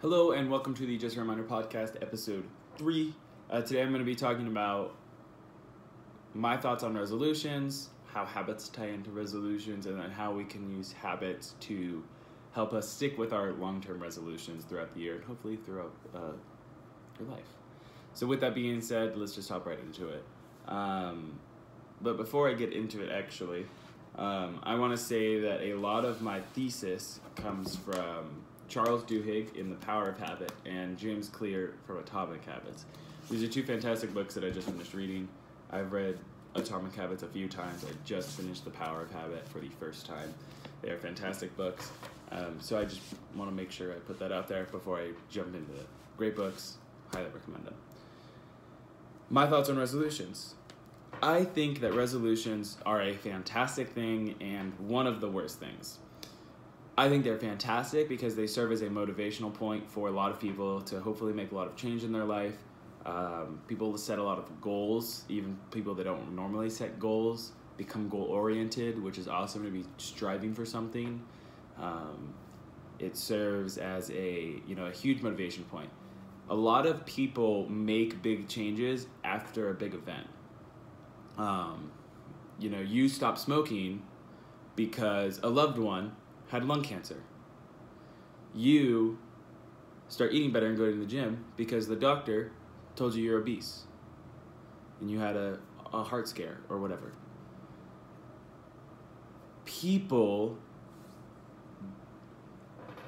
Hello and welcome to the Just a Reminder podcast, episode three. Uh, today I'm going to be talking about my thoughts on resolutions, how habits tie into resolutions, and then how we can use habits to help us stick with our long term resolutions throughout the year and hopefully throughout uh, your life. So, with that being said, let's just hop right into it. Um, but before I get into it, actually, um, I want to say that a lot of my thesis comes from Charles Duhigg in The Power of Habit and James Clear from Atomic Habits. These are two fantastic books that I just finished reading. I've read Atomic Habits a few times. I just finished The Power of Habit for the first time. They are fantastic books. Um, so I just want to make sure I put that out there before I jump into the great books. Highly recommend them. My thoughts on resolutions. I think that resolutions are a fantastic thing and one of the worst things. I think they're fantastic because they serve as a motivational point for a lot of people to hopefully make a lot of change in their life. Um, people set a lot of goals, even people that don't normally set goals become goal oriented, which is awesome to be striving for something. Um, it serves as a you know a huge motivation point. A lot of people make big changes after a big event. Um, you know, you stop smoking because a loved one had lung cancer. You start eating better and go to the gym because the doctor told you you're obese and you had a, a heart scare or whatever. People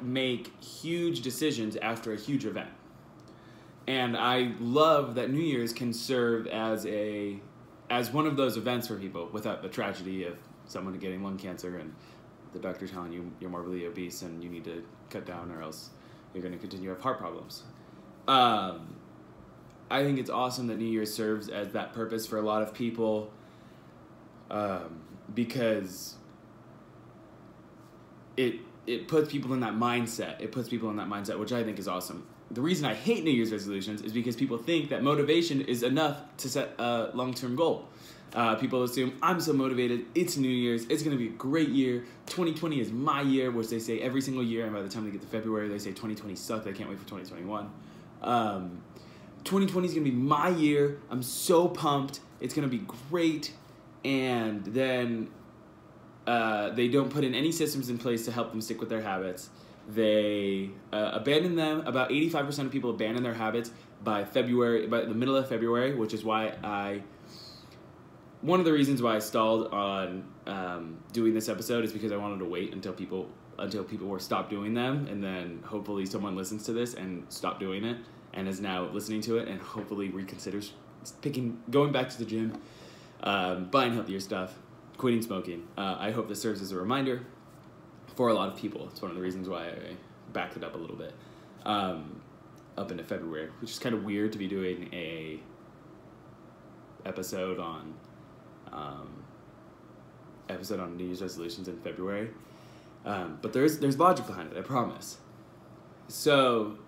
make huge decisions after a huge event. And I love that New Year's can serve as a as one of those events for people without the tragedy of someone getting lung cancer and the doctor telling you you're morbidly obese and you need to cut down or else you're going to continue to have heart problems. Um, I think it's awesome that New Year's serves as that purpose for a lot of people um, because it it puts people in that mindset. It puts people in that mindset, which I think is awesome. The reason I hate New Year's resolutions is because people think that motivation is enough to set a long term goal. Uh, people assume I'm so motivated. It's New Year's. It's going to be a great year. 2020 is my year, which they say every single year. And by the time they get to February, they say 2020 sucked. I can't wait for 2021. Um, 2020 is going to be my year. I'm so pumped. It's going to be great. And then uh, they don't put in any systems in place to help them stick with their habits. They uh, abandon them. About 85% of people abandon their habits by February, by the middle of February, which is why I one of the reasons why I stalled on um, doing this episode is because I wanted to wait until people until people were stopped doing them, and then hopefully someone listens to this and stop doing it, and is now listening to it, and hopefully reconsiders picking going back to the gym, um, buying healthier stuff, quitting smoking. Uh, I hope this serves as a reminder for a lot of people. It's one of the reasons why I backed it up a little bit um, up into February, which is kind of weird to be doing a episode on um, episode on New Year's resolutions in February. Um, but there's there's logic behind it. I promise. So.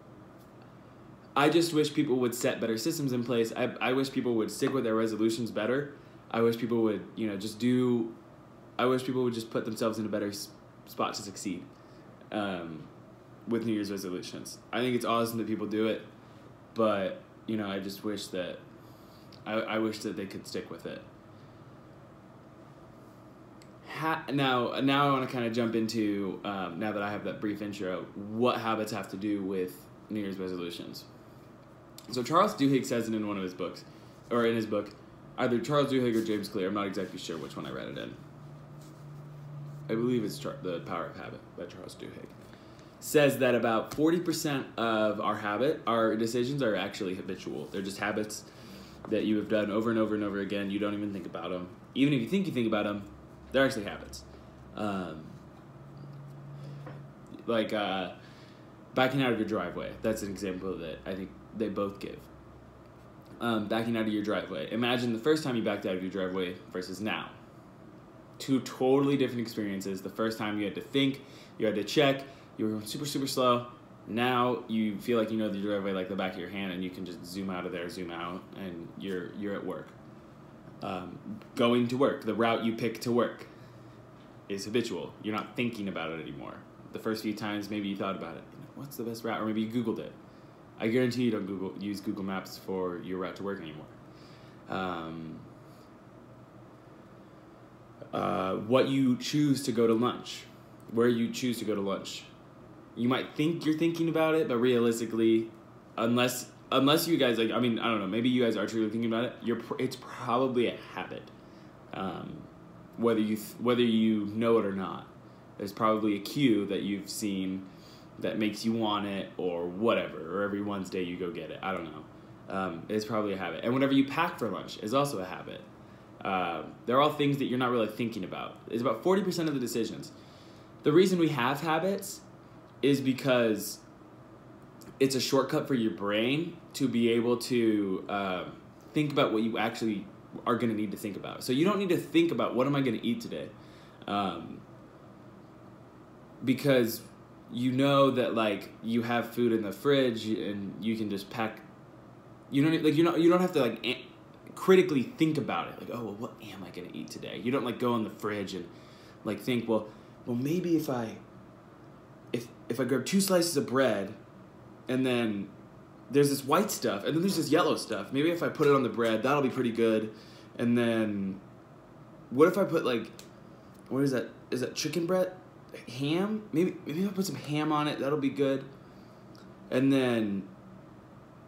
I just wish people would set better systems in place. I, I wish people would stick with their resolutions better. I wish people would, you know, just do. I wish people would just put themselves in a better spot to succeed um, with New Year's resolutions. I think it's awesome that people do it, but you know, I just wish that I, I wish that they could stick with it ha- now now I want to kind of jump into um, now that I have that brief intro, what habits have to do with New Year's resolutions. So Charles Duhigg says it in one of his books, or in his book, either Charles Duhigg or James Clear. I'm not exactly sure which one I read it in. I believe it's Char- the Power of Habit by Charles Duhigg. Says that about 40% of our habit, our decisions are actually habitual. They're just habits that you have done over and over and over again. You don't even think about them. Even if you think you think about them, they're actually happens. Um, like uh, backing out of your driveway. That's an example that I think they both give. Um, backing out of your driveway. Imagine the first time you backed out of your driveway versus now. Two totally different experiences. The first time you had to think, you had to check, you were super, super slow. Now you feel like you know the driveway like the back of your hand, and you can just zoom out of there, zoom out, and you're you're at work um, going to work, the route you pick to work is habitual. You're not thinking about it anymore. The first few times, maybe you thought about it. what's the best route? Or maybe you Googled it. I guarantee you don't Google use Google Maps for your route to work anymore. Um, uh, what you choose to go to lunch, where you choose to go to lunch. You might think you're thinking about it, but realistically, unless unless you guys like, I mean, I don't know, maybe you guys are truly thinking about it. You're pr- it's probably a habit, um, whether you th- whether you know it or not. There's probably a cue that you've seen that makes you want it, or whatever, or every Wednesday you go get it. I don't know. Um, it's probably a habit, and whenever you pack for lunch is also a habit. Uh, they're all things that you're not really thinking about. It's about 40% of the decisions. The reason we have habits is because it's a shortcut for your brain to be able to uh, think about what you actually are going to need to think about. So you don't need to think about what am I going to eat today, um, because you know that like you have food in the fridge and you can just pack. You don't like you know you don't have to like critically think about it. Like, oh, well, what am I going to eat today? You don't like go in the fridge and like think, well, well, maybe if I if if I grab two slices of bread and then there's this white stuff and then there's this yellow stuff. Maybe if I put it on the bread, that'll be pretty good. And then what if I put like what is that? Is that chicken bread? Ham? Maybe maybe if I put some ham on it, that'll be good. And then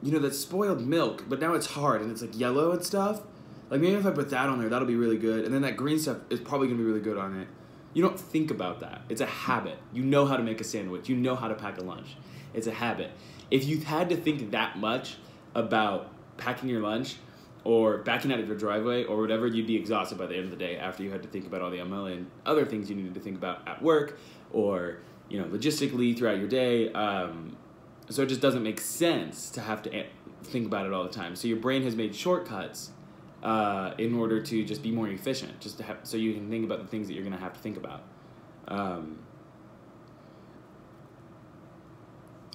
you know, that spoiled milk, but now it's hard and it's like yellow and stuff. Like maybe if I put that on there, that'll be really good. And then that green stuff is probably gonna be really good on it. You don't think about that. It's a habit. You know how to make a sandwich. You know how to pack a lunch. It's a habit. If you had to think that much about packing your lunch or backing out of your driveway or whatever, you'd be exhausted by the end of the day after you had to think about all the million other things you needed to think about at work or you know logistically throughout your day. Um, so it just doesn't make sense to have to think about it all the time. So your brain has made shortcuts uh, in order to just be more efficient, just to have so you can think about the things that you're going to have to think about. Um,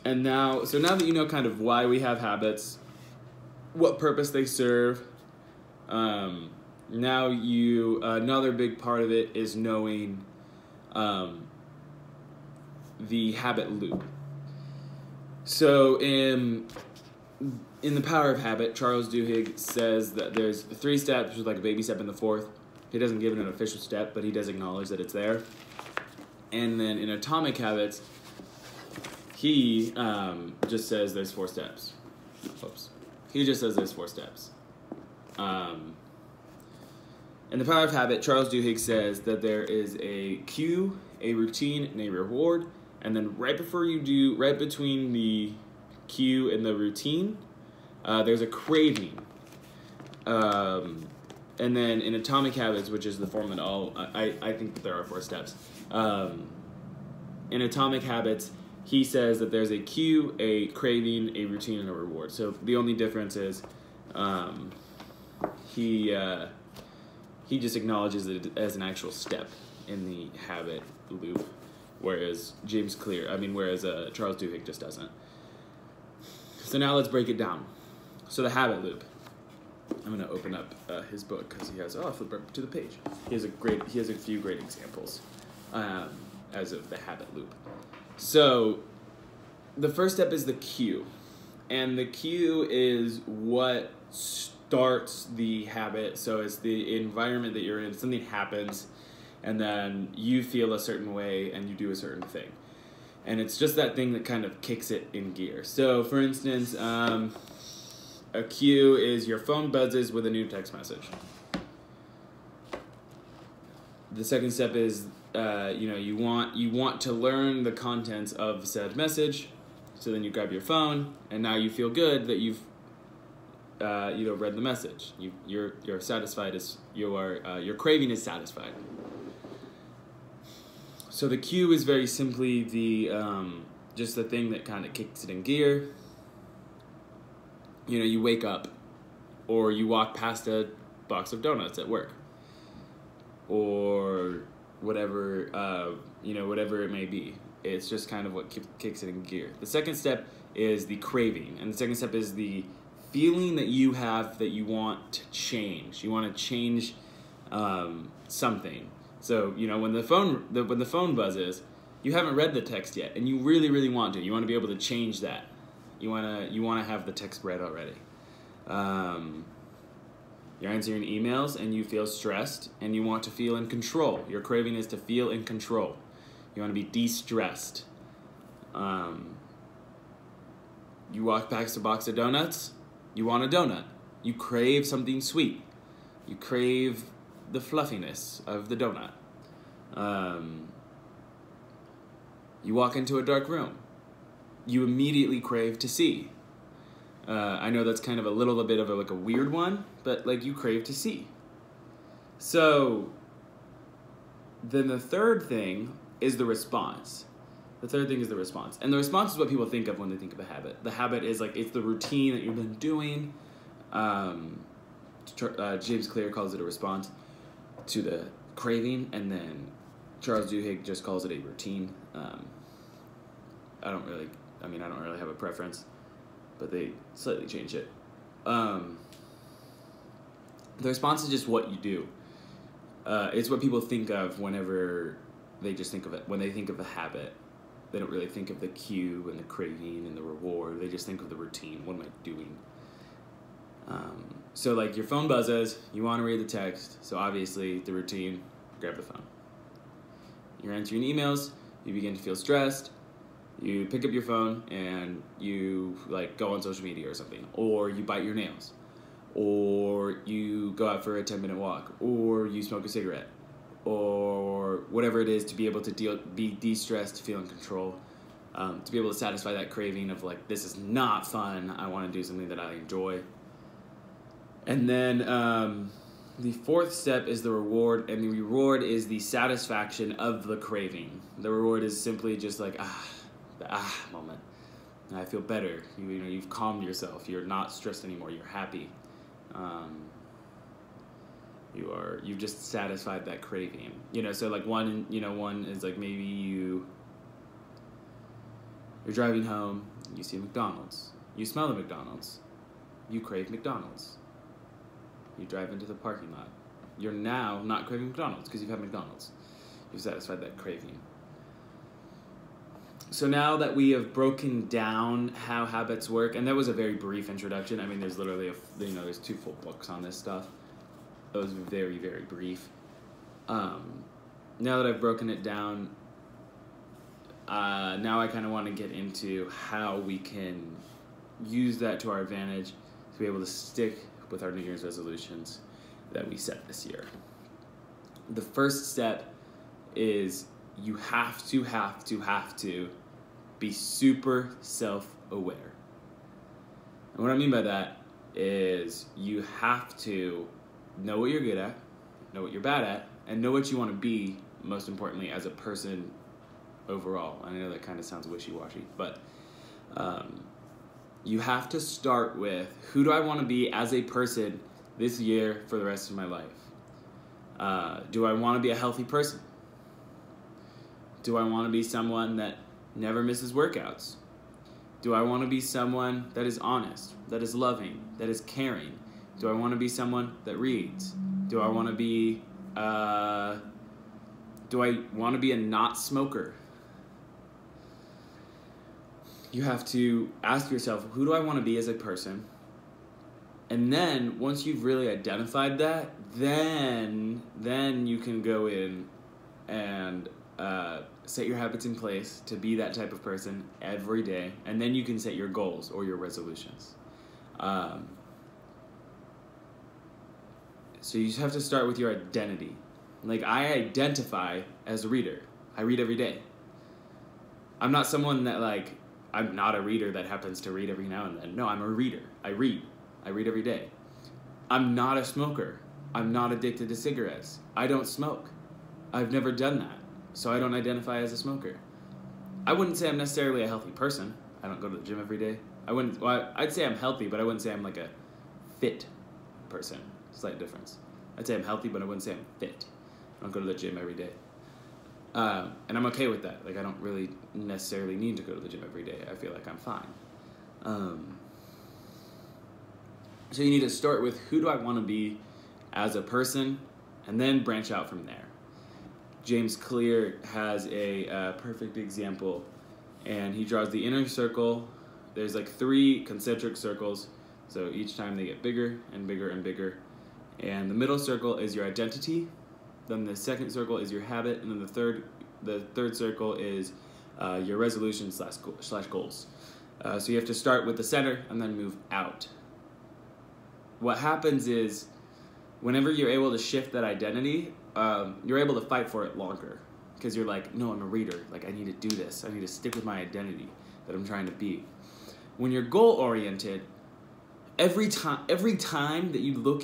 and now, so now that you know kind of why we have habits, what purpose they serve, um, now you another big part of it is knowing um, the habit loop. So in in the Power of Habit, Charles Duhigg says that there's three steps with like a baby step in the fourth. He doesn't give it an official step, but he does acknowledge that it's there. And then in Atomic Habits, he um, just says there's four steps. Oops. He just says there's four steps. Um, in the Power of Habit, Charles Duhigg says that there is a cue, a routine, and a reward and then right before you do, right between the cue and the routine, uh, there's a craving. Um, and then in Atomic Habits, which is the form that all, I, I think that there are four steps. Um, in Atomic Habits, he says that there's a cue, a craving, a routine, and a reward. So the only difference is um, he, uh, he just acknowledges it as an actual step in the habit loop whereas James Clear, I mean, whereas uh, Charles Duhigg just doesn't. So now let's break it down. So the habit loop. I'm gonna open up uh, his book because he has. Oh, flip right to the page. He has a great. He has a few great examples, um, as of the habit loop. So, the first step is the cue, and the cue is what starts the habit. So it's the environment that you're in. Something happens and then you feel a certain way and you do a certain thing. And it's just that thing that kind of kicks it in gear. So, for instance, um, a cue is your phone buzzes with a new text message. The second step is, uh, you know, you want you want to learn the contents of said message. So then you grab your phone, and now you feel good that you've uh, you know read the message. You you're you're satisfied as your uh, your craving is satisfied. So the cue is very simply the um, just the thing that kind of kicks it in gear. You know, you wake up, or you walk past a box of donuts at work, or whatever uh, you know, whatever it may be. It's just kind of what kicks it in gear. The second step is the craving, and the second step is the feeling that you have that you want to change. You want to change um, something so you know when the phone the, when the phone buzzes, you haven't read the text yet, and you really, really want to. You want to be able to change that. You wanna you wanna have the text read already. Um, you're answering emails and you feel stressed and you want to feel in control. Your craving is to feel in control. You want to be de-stressed. Um, you walk past a box of donuts. You want a donut. You crave something sweet. You crave the fluffiness of the donut. Um, you walk into a dark room. You immediately crave to see. Uh, I know that's kind of a little bit of a, like a weird one, but like you crave to see. So then the third thing is the response. The third thing is the response. And the response is what people think of when they think of a habit. The habit is like it's the routine that you've been doing. Um, uh, James Clear calls it a response to the craving, and then Charles Duhigg just calls it a routine. Um, I don't really, I mean, I don't really have a preference, but they slightly change it. Um, the response is just what you do. Uh, it's what people think of whenever they just think of it. When they think of a habit, they don't really think of the cue and the craving and the reward. They just think of the routine. What am I doing? Um, so, like, your phone buzzes, you want to read the text, so obviously the routine, grab the phone. You're answering emails, you begin to feel stressed, you pick up your phone and you, like, go on social media or something, or you bite your nails, or you go out for a 10 minute walk, or you smoke a cigarette, or whatever it is to be able to deal, be de stressed, to feel in control. Um, to be able to satisfy that craving of like this is not fun i want to do something that i enjoy and then um, the fourth step is the reward, and the reward is the satisfaction of the craving. The reward is simply just like ah, the ah moment. I feel better. You, you know, you've calmed yourself. You're not stressed anymore. You're happy. Um, you are. You've just satisfied that craving. You know. So like one. You know, one is like maybe you. You're driving home. You see McDonald's. You smell the McDonald's. You crave McDonald's you drive into the parking lot. You're now not craving McDonald's because you've had McDonald's. You've satisfied that craving. So now that we have broken down how habits work, and that was a very brief introduction. I mean, there's literally a you know there's two full books on this stuff. It was very very brief. Um, now that I've broken it down, uh, now I kind of want to get into how we can use that to our advantage to be able to stick with our New Year's resolutions that we set this year. The first step is you have to, have to, have to be super self aware. And what I mean by that is you have to know what you're good at, know what you're bad at, and know what you want to be, most importantly, as a person overall. I know that kind of sounds wishy washy, but um, you have to start with who do I want to be as a person this year for the rest of my life? Uh, do I want to be a healthy person? Do I want to be someone that never misses workouts? Do I want to be someone that is honest, that is loving, that is caring? Do I want to be someone that reads? Do I want to be, uh, do I want to be a not smoker? you have to ask yourself who do I want to be as a person? And then once you've really identified that, then then you can go in and uh, set your habits in place to be that type of person every day, and then you can set your goals or your resolutions. Um, so you have to start with your identity. Like I identify as a reader. I read every day. I'm not someone that like I'm not a reader that happens to read every now and then. No, I'm a reader. I read. I read every day. I'm not a smoker. I'm not addicted to cigarettes. I don't smoke. I've never done that. So I don't identify as a smoker. I wouldn't say I'm necessarily a healthy person. I don't go to the gym every day. I wouldn't well, I'd say I'm healthy, but I wouldn't say I'm like a fit person. Slight difference. I'd say I'm healthy, but I wouldn't say I'm fit. I don't go to the gym every day. Um, and I'm okay with that. Like, I don't really necessarily need to go to the gym every day. I feel like I'm fine. Um, so you need to start with who do I want to be as a person, and then branch out from there. James Clear has a uh, perfect example, and he draws the inner circle. There's like three concentric circles, so each time they get bigger and bigger and bigger. And the middle circle is your identity. Then the second circle is your habit, and then the third, the third circle is uh, your resolution slash goals. Uh, so you have to start with the center and then move out. What happens is, whenever you're able to shift that identity, um, you're able to fight for it longer because you're like, no, I'm a reader. Like I need to do this. I need to stick with my identity that I'm trying to be. When you're goal oriented, every time every time that you look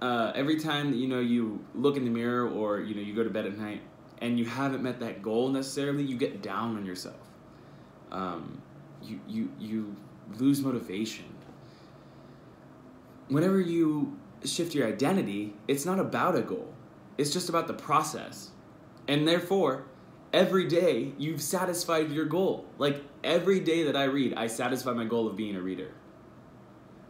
uh, every time that you know you look in the mirror or you know you go to bed at night and you haven't met that goal necessarily, you get down on yourself. Um, you you you lose motivation. Whenever you shift your identity, it's not about a goal. It's just about the process. And therefore, every day you've satisfied your goal. Like every day that I read, I satisfy my goal of being a reader.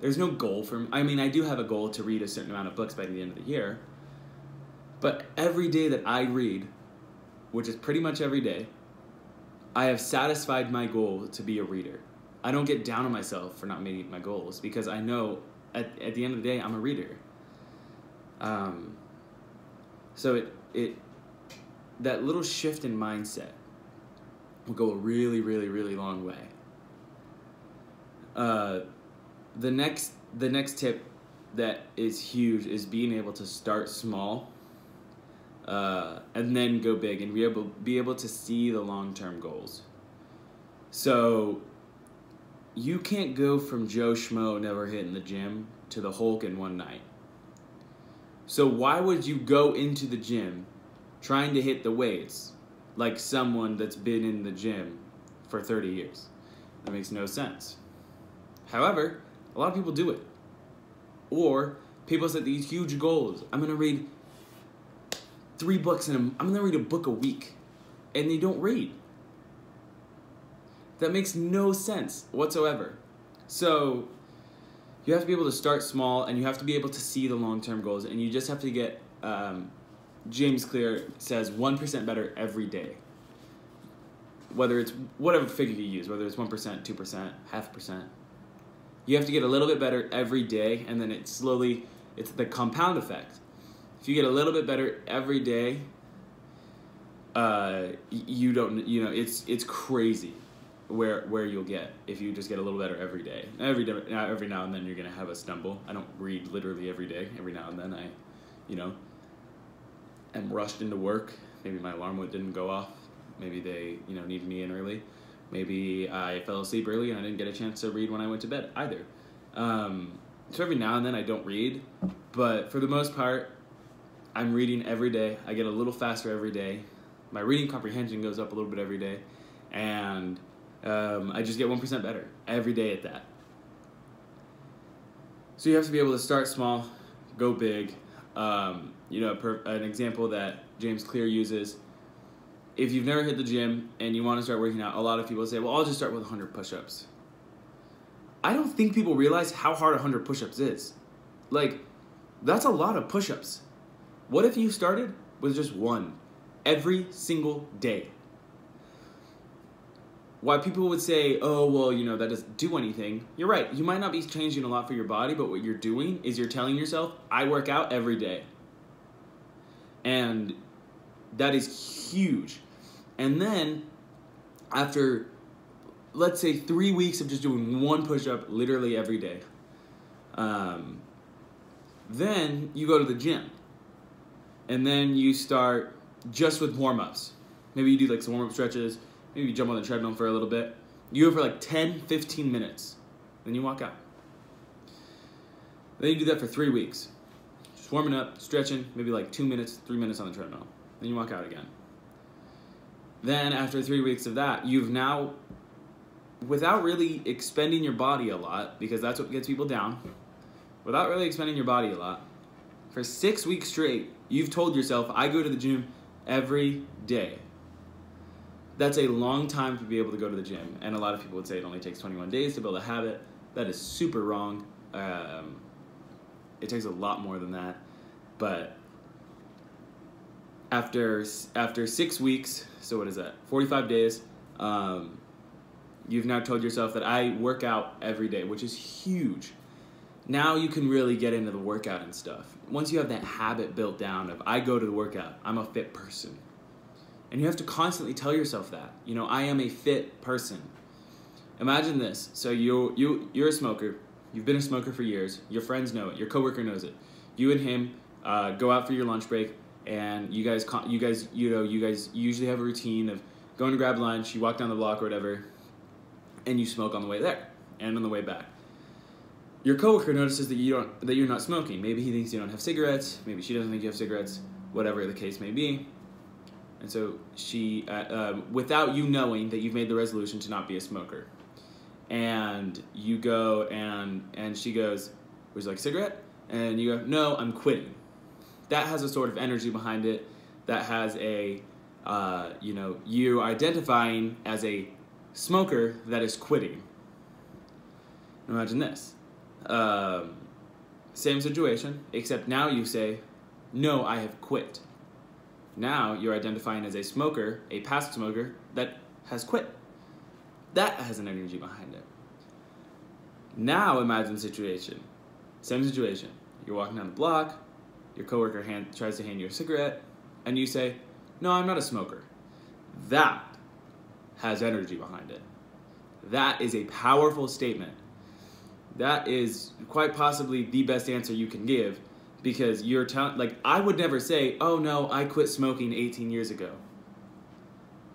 There's no goal for me. I mean, I do have a goal to read a certain amount of books by the end of the year. But every day that I read, which is pretty much every day, I have satisfied my goal to be a reader. I don't get down on myself for not meeting my goals because I know at, at the end of the day, I'm a reader. Um, so it, it, that little shift in mindset will go a really, really, really long way. Uh, the next the next tip that is huge is being able to start small uh, and then go big and be able be able to see the long term goals. So you can't go from Joe Schmo never hitting the gym to the Hulk in one night. So why would you go into the gym trying to hit the weights like someone that's been in the gym for 30 years? That makes no sense. However, a lot of people do it. Or people set these huge goals. I'm gonna read three books in a, I'm gonna read a book a week, and they don't read. That makes no sense whatsoever. So you have to be able to start small, and you have to be able to see the long term goals, and you just have to get. Um, James Clear says one percent better every day. Whether it's whatever figure you use, whether it's one percent, two percent, half percent, you have to get a little bit better every day, and then it slowly, it's the compound effect. If you get a little bit better every day, uh, you don't, you know, it's it's crazy where where you'll get if you just get a little better every day. Every day, every now and then you're gonna have a stumble. I don't read literally every day. Every now and then I, you know, am rushed into work. Maybe my alarm didn't go off. Maybe they, you know, needed me in early. Maybe I fell asleep early and I didn't get a chance to read when I went to bed either. Um, so every now and then I don't read, but for the most part, I'm reading every day. I get a little faster every day. My reading comprehension goes up a little bit every day, and um, I just get 1% better every day at that. So you have to be able to start small, go big. Um, you know, per, an example that James Clear uses if you've never hit the gym and you want to start working out, a lot of people say, well, I'll just start with 100 push ups. I don't think people realize how hard 100 push ups is. Like, that's a lot of push ups. What if you started with just one every single day? Why people would say, oh, well, you know, that doesn't do anything. You're right. You might not be changing a lot for your body, but what you're doing is you're telling yourself, I work out every day. And that is huge. And then after let's say three weeks of just doing one push up literally every day, um, then you go to the gym. And then you start just with warm ups. Maybe you do like some warm up stretches, maybe you jump on the treadmill for a little bit. You go for like 10, 15 minutes. Then you walk out. Then you do that for three weeks. Just warming up, stretching, maybe like two minutes, three minutes on the treadmill. Then you walk out again. Then, after three weeks of that, you've now, without really expending your body a lot, because that's what gets people down, without really expending your body a lot, for six weeks straight, you've told yourself, I go to the gym every day. That's a long time to be able to go to the gym. And a lot of people would say it only takes 21 days to build a habit. That is super wrong. Um, it takes a lot more than that. But after after six weeks, so what is that? Forty five days. Um, you've now told yourself that I work out every day, which is huge. Now you can really get into the workout and stuff. Once you have that habit built down of I go to the workout, I'm a fit person. And you have to constantly tell yourself that. You know, I am a fit person. Imagine this. So you you you're a smoker. You've been a smoker for years. Your friends know it. Your coworker knows it. You and him uh, go out for your lunch break, and you guys you guys you know you guys usually have a routine of going to grab lunch. You walk down the block or whatever, and you smoke on the way there and on the way back. Your coworker notices that you don't that you're not smoking. Maybe he thinks you don't have cigarettes. Maybe she doesn't think you have cigarettes. Whatever the case may be. And so she, uh, uh, without you knowing that you've made the resolution to not be a smoker, and you go and and she goes, "Would like a cigarette?" And you go, "No, I'm quitting." That has a sort of energy behind it. That has a, uh, you know, you identifying as a smoker that is quitting. Imagine this. Um, same situation, except now you say, No, I have quit. Now you're identifying as a smoker, a past smoker that has quit. That has an energy behind it. Now imagine situation. Same situation. You're walking down the block, your coworker hand, tries to hand you a cigarette, and you say, No, I'm not a smoker. That has energy behind it. That is a powerful statement. That is quite possibly the best answer you can give because you're telling, like, I would never say, oh no, I quit smoking 18 years ago.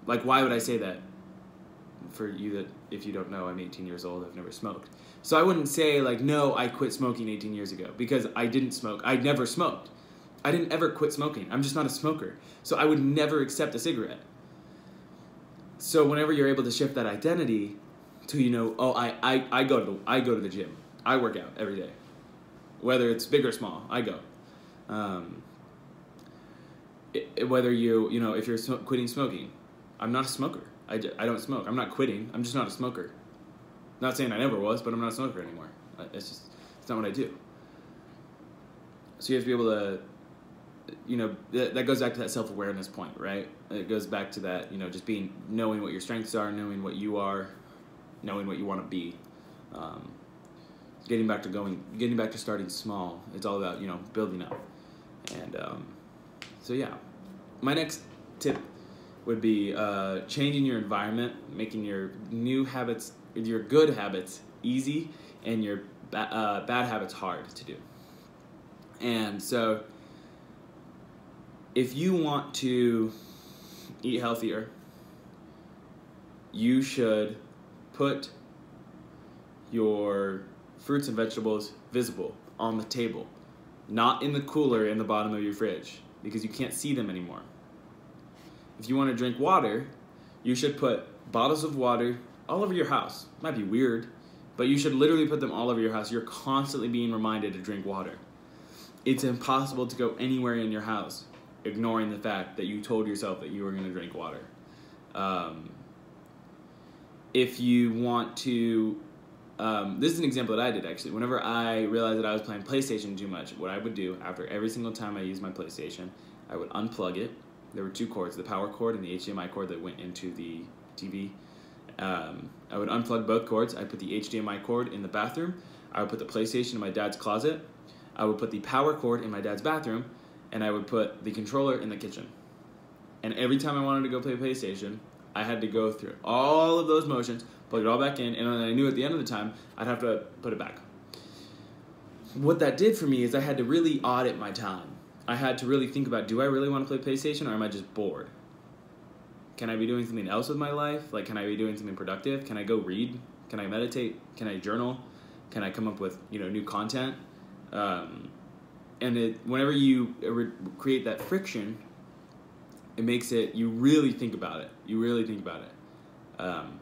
Like, why would I say that? For you that, if you don't know, I'm 18 years old, I've never smoked. So I wouldn't say, like, no, I quit smoking 18 years ago because I didn't smoke. I never smoked. I didn't ever quit smoking. I'm just not a smoker. So I would never accept a cigarette. So whenever you're able to shift that identity to, you know, oh, I, I, I go to the, I go to the gym. I work out every day whether it's big or small. I go. Um, it, whether you you know if you're sm- quitting smoking, I'm not a smoker. I, d- I don't smoke. I'm not quitting. I'm just not a smoker. Not saying I never was, but I'm not a smoker anymore. It's just it's not what I do. So you have to be able to, you know, that, that goes back to that self awareness point, right? It goes back to that, you know, just being knowing what your strengths are, knowing what you are, knowing what you want to be. Um, getting back to going, getting back to starting small. It's all about you know building up, and um, so yeah. My next tip would be uh, changing your environment, making your new habits, your good habits easy, and your ba- uh, bad habits hard to do. And so, if you want to eat healthier, you should put your fruits and vegetables visible on the table, not in the cooler in the bottom of your fridge because you can't see them anymore. If you want to drink water, you should put bottles of water all over your house. Might be weird, but you should literally put them all over your house. You're constantly being reminded to drink water. It's impossible to go anywhere in your house ignoring the fact that you told yourself that you were going to drink water. Um, if you want to um, this is an example that I did actually. Whenever I realized that I was playing PlayStation too much, what I would do after every single time I used my PlayStation, I would unplug it. There were two cords, the power cord and the HDMI cord that went into the TV. Um, I would unplug both cords. I put the HDMI cord in the bathroom. I would put the PlayStation in my dad's closet. I would put the power cord in my dad's bathroom, and I would put the controller in the kitchen. And every time I wanted to go play PlayStation, I had to go through all of those motions, plug it all back in, and I knew at the end of the time I'd have to put it back. What that did for me is I had to really audit my time. I had to really think about do I really want to play PlayStation or am I just bored? Can I be doing something else with my life? Like, can I be doing something productive? Can I go read? Can I meditate? Can I journal? Can I come up with you know new content? Um, and it, whenever you create that friction, it makes it you really think about it. You really think about it. Um,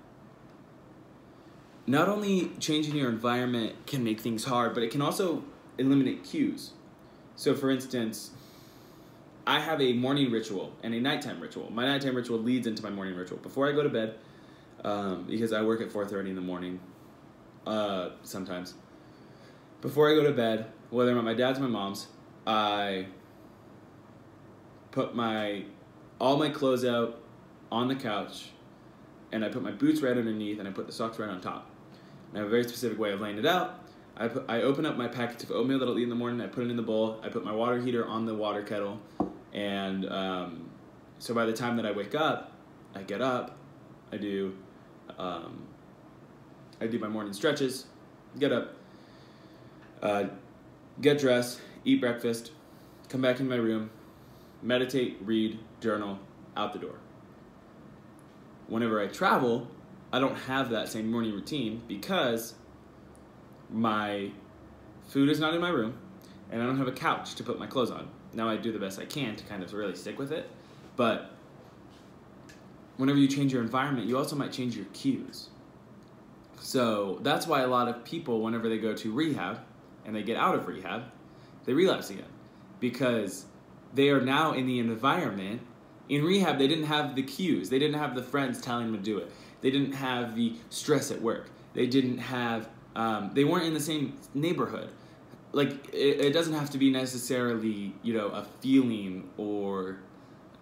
not only changing your environment can make things hard, but it can also eliminate cues. So, for instance, I have a morning ritual and a nighttime ritual. My nighttime ritual leads into my morning ritual. Before I go to bed, um, because I work at 4.30 in the morning, uh, sometimes. Before I go to bed, whether I'm at my dad's or my mom's, I put my all my clothes out on the couch, and I put my boots right underneath, and I put the socks right on top. I have a very specific way of laying it out. I put, I open up my packet of oatmeal that I'll eat in the morning. I put it in the bowl. I put my water heater on the water kettle, and um, so by the time that I wake up, I get up, I do, um, I do my morning stretches, get up, uh, get dressed, eat breakfast, come back in my room, meditate, read, journal, out the door. Whenever I travel, I don't have that same morning routine because my food is not in my room and I don't have a couch to put my clothes on. Now I do the best I can to kind of really stick with it, but whenever you change your environment, you also might change your cues. So that's why a lot of people, whenever they go to rehab and they get out of rehab, they relapse again because they are now in the environment. In rehab, they didn't have the cues, they didn't have the friends telling them to do it, they didn't have the stress at work, they didn't have, um, they weren't in the same neighborhood. Like, it, it doesn't have to be necessarily, you know, a feeling or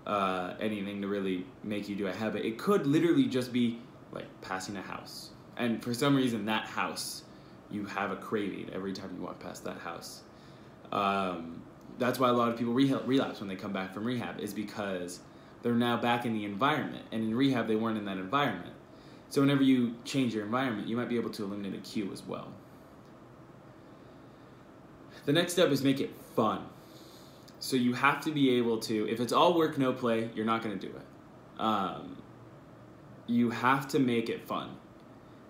uh, anything to really make you do a habit. It could literally just be like passing a house. And for some reason, that house, you have a craving every time you walk past that house. Um, that's why a lot of people re- relapse when they come back from rehab, is because they're now back in the environment. And in rehab, they weren't in that environment. So whenever you change your environment, you might be able to eliminate a cue as well. The next step is make it fun. So you have to be able to, if it's all work, no play, you're not going to do it. Um, you have to make it fun.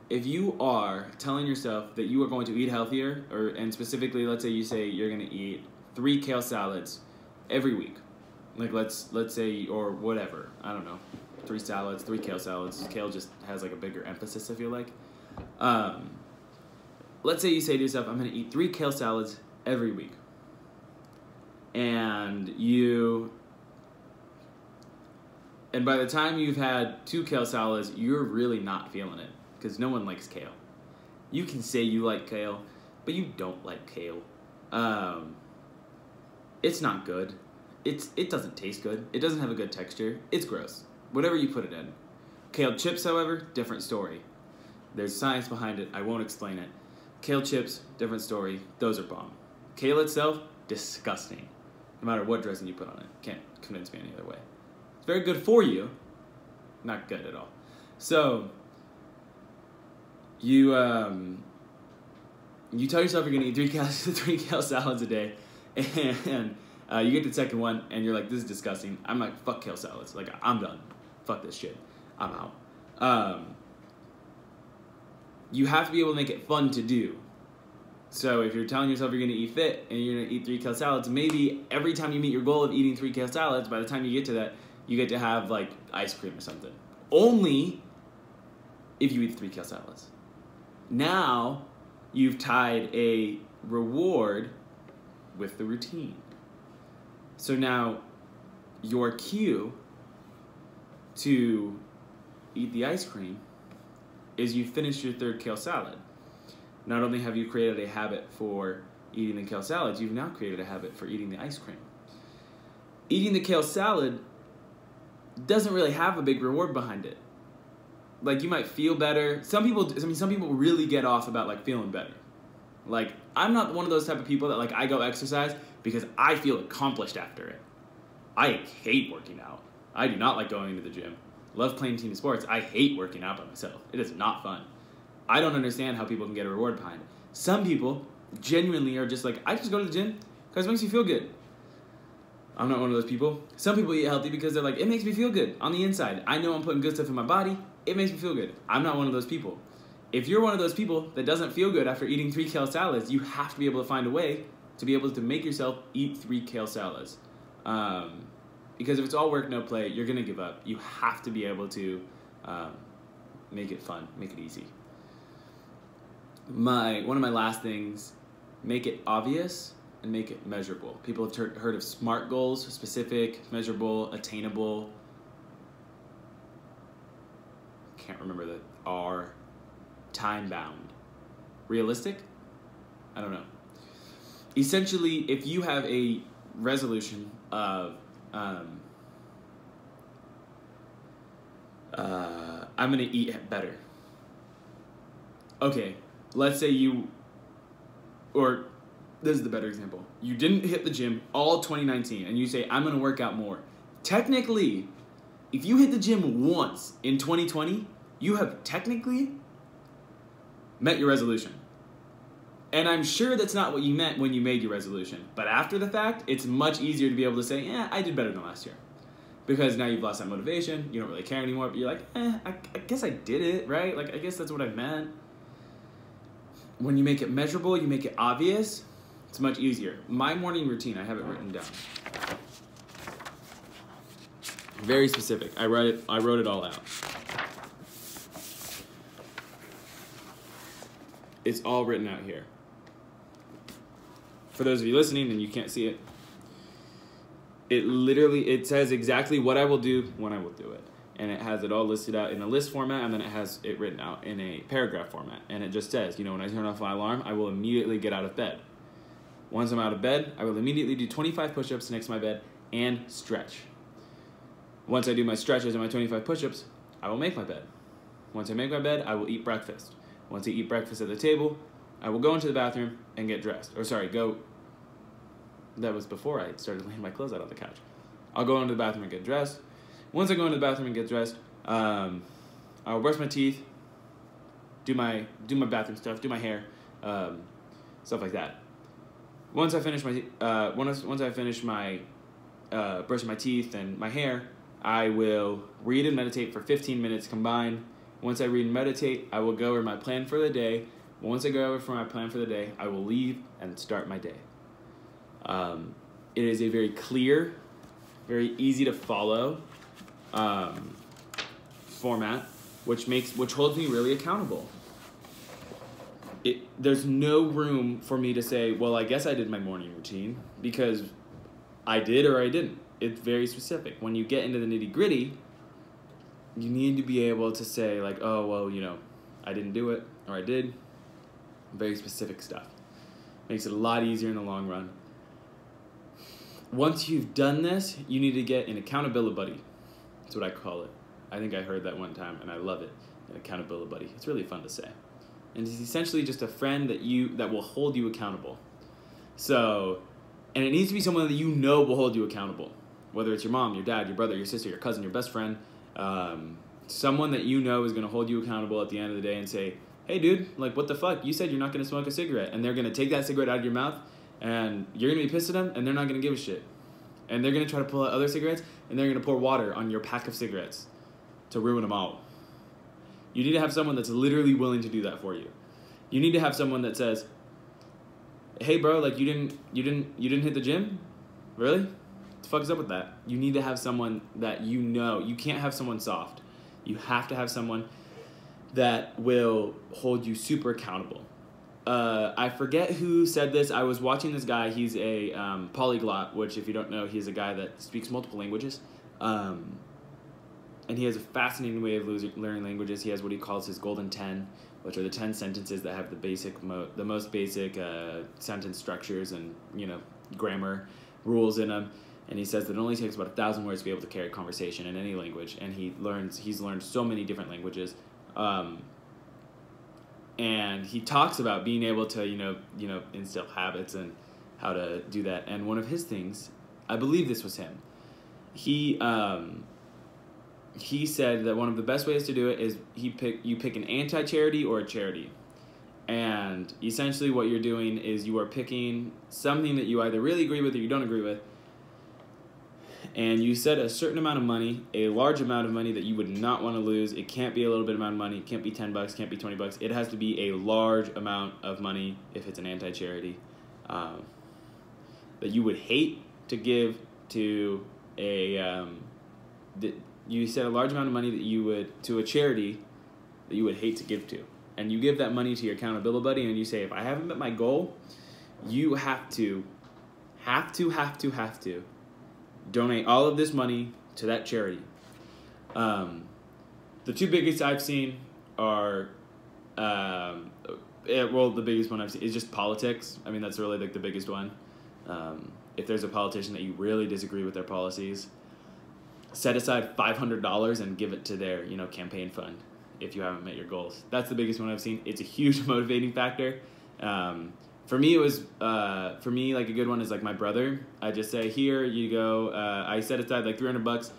If you are telling yourself that you are going to eat healthier, or and specifically, let's say you say you're going to eat three kale salads every week, like let's let's say or whatever, I don't know, three salads, three kale salads. Kale just has like a bigger emphasis. I feel like. Um, let's say you say to yourself, I'm going to eat three kale salads every week and you and by the time you've had two kale salads you're really not feeling it because no one likes kale you can say you like kale but you don't like kale um, it's not good it's it doesn't taste good. It doesn't have a good texture. It's gross. Whatever you put it in. Kale chips however different story. There's science behind it. I won't explain it. Kale chips different story. Those are bomb. Kale itself disgusting. No matter what dressing you put on it. Can't convince me any other way. It's very good for you, not good at all. So you um, you tell yourself you're gonna eat three kale three kale salads a day, and uh, you get the second one and you're like, this is disgusting. I'm like, fuck kale salads. Like I'm done. Fuck this shit. I'm out. Um, you have to be able to make it fun to do. So if you're telling yourself you're going to eat fit and you're going to eat three kale salads, maybe every time you meet your goal of eating three kale salads, by the time you get to that, you get to have like ice cream or something. Only if you eat three kale salads. Now you've tied a reward with the routine. So now your cue to eat the ice cream is you finish your third kale salad not only have you created a habit for eating the kale salad, you've now created a habit for eating the ice cream. Eating the kale salad doesn't really have a big reward behind it. Like you might feel better. Some people, I mean, some people really get off about like feeling better. Like I'm not one of those type of people that like I go exercise because I feel accomplished after it. I hate working out. I do not like going to the gym. Love playing team sports. I hate working out by myself. It is not fun. I don't understand how people can get a reward behind it. Some people genuinely are just like, I just go to the gym because it makes me feel good. I'm not one of those people. Some people eat healthy because they're like, it makes me feel good on the inside. I know I'm putting good stuff in my body. It makes me feel good. I'm not one of those people. If you're one of those people that doesn't feel good after eating three kale salads, you have to be able to find a way to be able to make yourself eat three kale salads. Um, because if it's all work, no play, you're going to give up. You have to be able to um, make it fun, make it easy. My one of my last things make it obvious and make it measurable. People have heard, heard of smart goals specific measurable attainable. Can't remember the r. Time bound. Realistic? I don't know essentially if you have a resolution of um, uh, I'm gonna eat better. Okay, let's say you, or this is the better example. You didn't hit the gym all 2019, and you say I'm gonna work out more. Technically, if you hit the gym once in 2020, you have technically met your resolution. And I'm sure that's not what you meant when you made your resolution. But after the fact, it's much easier to be able to say, yeah, I did better than last year. Because now you've lost that motivation, you don't really care anymore, but you're like, eh, I, I guess I did it, right? Like, I guess that's what I meant. When you make it measurable, you make it obvious, it's much easier. My morning routine, I have it written down. Very specific. I wrote it I wrote it all out. It's all written out here. For those of you listening and you can't see it, it literally it says exactly what I will do when I will do it. And it has it all listed out in a list format and then it has it written out in a paragraph format. And it just says, you know, when I turn off my alarm, I will immediately get out of bed. Once I'm out of bed, I will immediately do 25 push ups next to my bed and stretch. Once I do my stretches and my 25 push ups, I will make my bed. Once I make my bed, I will eat breakfast. Once I eat breakfast at the table, I will go into the bathroom and get dressed. Or, sorry, go. That was before I started laying my clothes out on the couch. I'll go into the bathroom and get dressed. Once I go into the bathroom and get dressed, um, I'll brush my teeth, do my do my bathroom stuff, do my hair, um, stuff like that. Once I finish my uh, once once I finish my uh, brushing my teeth and my hair, I will read and meditate for 15 minutes combined. Once I read and meditate, I will go over my plan for the day. Once I go over for my plan for the day, I will leave and start my day. Um, it is a very clear, very easy to follow um, format, which makes which holds me really accountable. It there's no room for me to say, well, I guess I did my morning routine because I did or I didn't. It's very specific. When you get into the nitty gritty, you need to be able to say like, oh well, you know, I didn't do it or I did. Very specific stuff. Makes it a lot easier in the long run. Once you've done this, you need to get an accountability buddy. That's what I call it. I think I heard that one time and I love it. An accountability buddy. It's really fun to say. And it's essentially just a friend that you that will hold you accountable. So, and it needs to be someone that you know will hold you accountable. Whether it's your mom, your dad, your brother, your sister, your cousin, your best friend, um, someone that you know is going to hold you accountable at the end of the day and say, "Hey, dude, like, what the fuck? You said you're not going to smoke a cigarette," and they're going to take that cigarette out of your mouth, and you're to be pissed at them, and they're not to give a shit, and they're to try to pull out other cigarettes, and they're to pour water on your pack of cigarettes to ruin them all. You need to have someone that's literally willing to do that for you. You need to have someone that says, "Hey, bro, like you didn't, you didn't, you didn't hit the gym, really? What the fuck is up with that?" You need to have someone that you know. You can't have someone soft. You have to have someone that will hold you super accountable. Uh, I forget who said this. I was watching this guy. He's a um, polyglot, which, if you don't know, he's a guy that speaks multiple languages. Um, and he has a fascinating way of learning languages. He has what he calls his golden ten, which are the ten sentences that have the basic, mo- the most basic uh, sentence structures and you know grammar rules in them. And he says that it only takes about a thousand words to be able to carry a conversation in any language. And he learns. He's learned so many different languages. Um, and he talks about being able to you know you know instill habits and how to do that. And one of his things, I believe this was him. He um, he said that one of the best ways to do it is he pick you pick an anti charity or a charity. And essentially what you're doing is you are picking something that you either really agree with or you don't agree with. And you set a certain amount of money, a large amount of money that you would not want to lose. It can't be a little bit amount of money, it can't be 10 bucks, can't be 20 bucks. It has to be a large amount of money if it's an anti charity um, that you would hate to give to a um, you set a large amount of money that you would to a charity that you would hate to give to and you give that money to your accountability buddy and you say if i haven't met my goal you have to have to have to have to donate all of this money to that charity um, the two biggest i've seen are um, yeah, well the biggest one i've seen is just politics i mean that's really like the biggest one um, if there's a politician that you really disagree with their policies, set aside five hundred dollars and give it to their you know campaign fund if you haven't met your goals. That's the biggest one I've seen. It's a huge motivating factor. Um, for me, it was uh, for me like a good one is like my brother. I just say here you go. Uh, I set aside like three hundred bucks,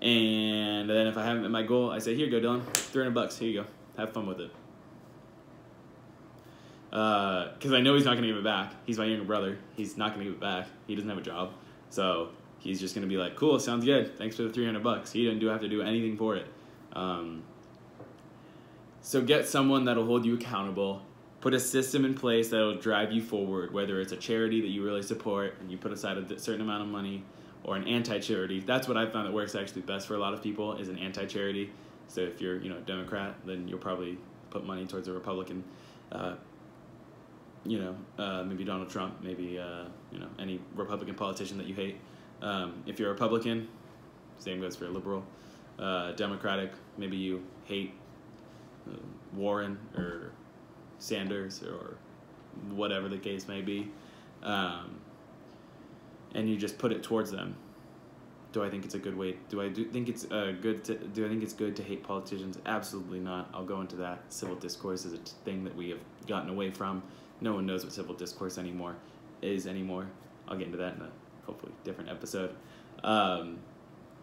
and then if I met my goal, I say here go Dylan, three hundred bucks. Here you go. Have fun with it. Because uh, I know he's not going to give it back. He's my younger brother. He's not going to give it back. He doesn't have a job, so he's just going to be like, "Cool, sounds good. Thanks for the three hundred bucks." He didn't do have to do anything for it. Um, so get someone that'll hold you accountable. Put a system in place that'll drive you forward, whether it's a charity that you really support and you put aside a certain amount of money, or an anti-charity. That's what I found that works actually best for a lot of people is an anti-charity. So if you're you know a Democrat, then you'll probably put money towards a Republican. Uh, you know, uh, maybe Donald Trump, maybe uh, you know any Republican politician that you hate. Um, if you're a Republican, same goes for a liberal. Uh, Democratic, maybe you hate uh, Warren or Sanders or whatever the case may be, um, and you just put it towards them. Do I think it's a good way? Do I do think it's uh, good? To, do I think it's good to hate politicians? Absolutely not. I'll go into that. Civil discourse is a thing that we have gotten away from. No one knows what civil discourse anymore is anymore. I'll get into that in a hopefully different episode. Um,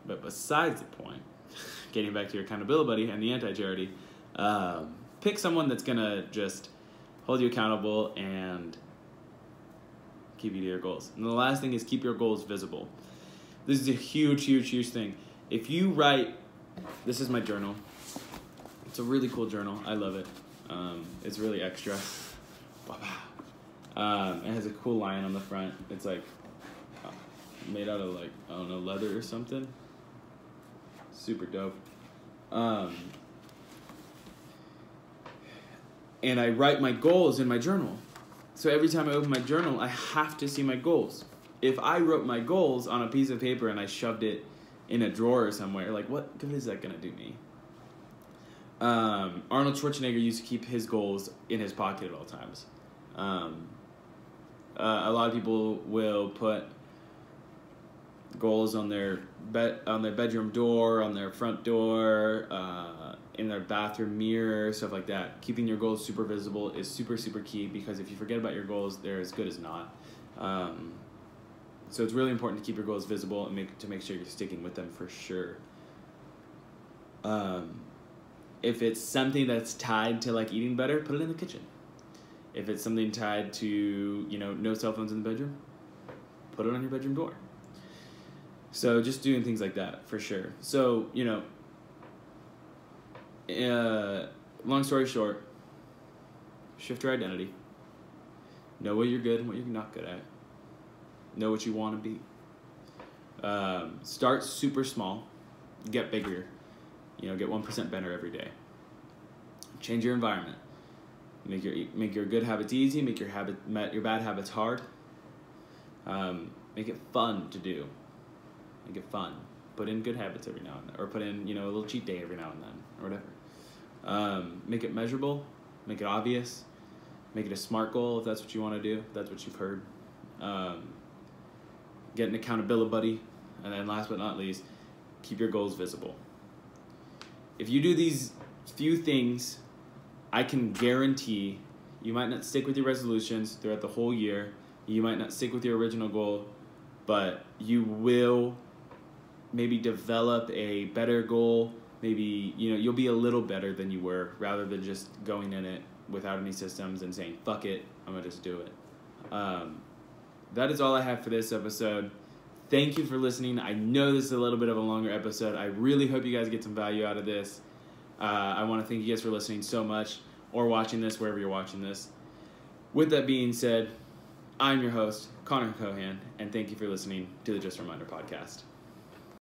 but besides the point, getting back to your accountability buddy and the anti-charity, um, pick someone that's gonna just hold you accountable and keep you to your goals. And the last thing is keep your goals visible. This is a huge, huge, huge thing. If you write, this is my journal. It's a really cool journal. I love it. Um, it's really extra. Um, it has a cool lion on the front. It's like uh, made out of like I don't know leather or something. Super dope. Um, and I write my goals in my journal. So every time I open my journal, I have to see my goals. If I wrote my goals on a piece of paper and I shoved it in a drawer or somewhere, like what good is that gonna do me? Um, Arnold Schwarzenegger used to keep his goals in his pocket at all times. Um, uh, a lot of people will put goals on their bed on their bedroom door, on their front door, uh, in their bathroom mirror, stuff like that. Keeping your goals super visible is super super key because if you forget about your goals, they're as good as not. Um, so it's really important to keep your goals visible and make to make sure you're sticking with them for sure. Um, if it's something that's tied to like eating better, put it in the kitchen. If it's something tied to, you know, no cell phones in the bedroom, put it on your bedroom door. So just doing things like that for sure. So, you know, uh, long story short, shift your identity. Know what you're good and what you're not good at. Know what you want to be. Um, start super small, get bigger. You know, get one percent better every day. Change your environment. Make your make your good habits easy. Make your habit your bad habits hard. Um, make it fun to do. Make it fun. Put in good habits every now and then, or put in you know a little cheat day every now and then, or whatever. Um, make it measurable. Make it obvious. Make it a smart goal if that's what you want to do. That's what you've heard. Um, get an accountability buddy, and then last but not least, keep your goals visible. If you do these few things I can guarantee you might not stick with your resolutions throughout the whole year. You might not stick with your original goal, but you will maybe develop a better goal. Maybe you know you'll be a little better than you were, rather than just going in it without any systems and saying "fuck it," I'm gonna just do it. Um, that is all I have for this episode. Thank you for listening. I know this is a little bit of a longer episode. I really hope you guys get some value out of this. Uh, I want to thank you guys for listening so much or watching this wherever you're watching this. With that being said, I'm your host, Connor Cohan, and thank you for listening to the Just Reminder podcast.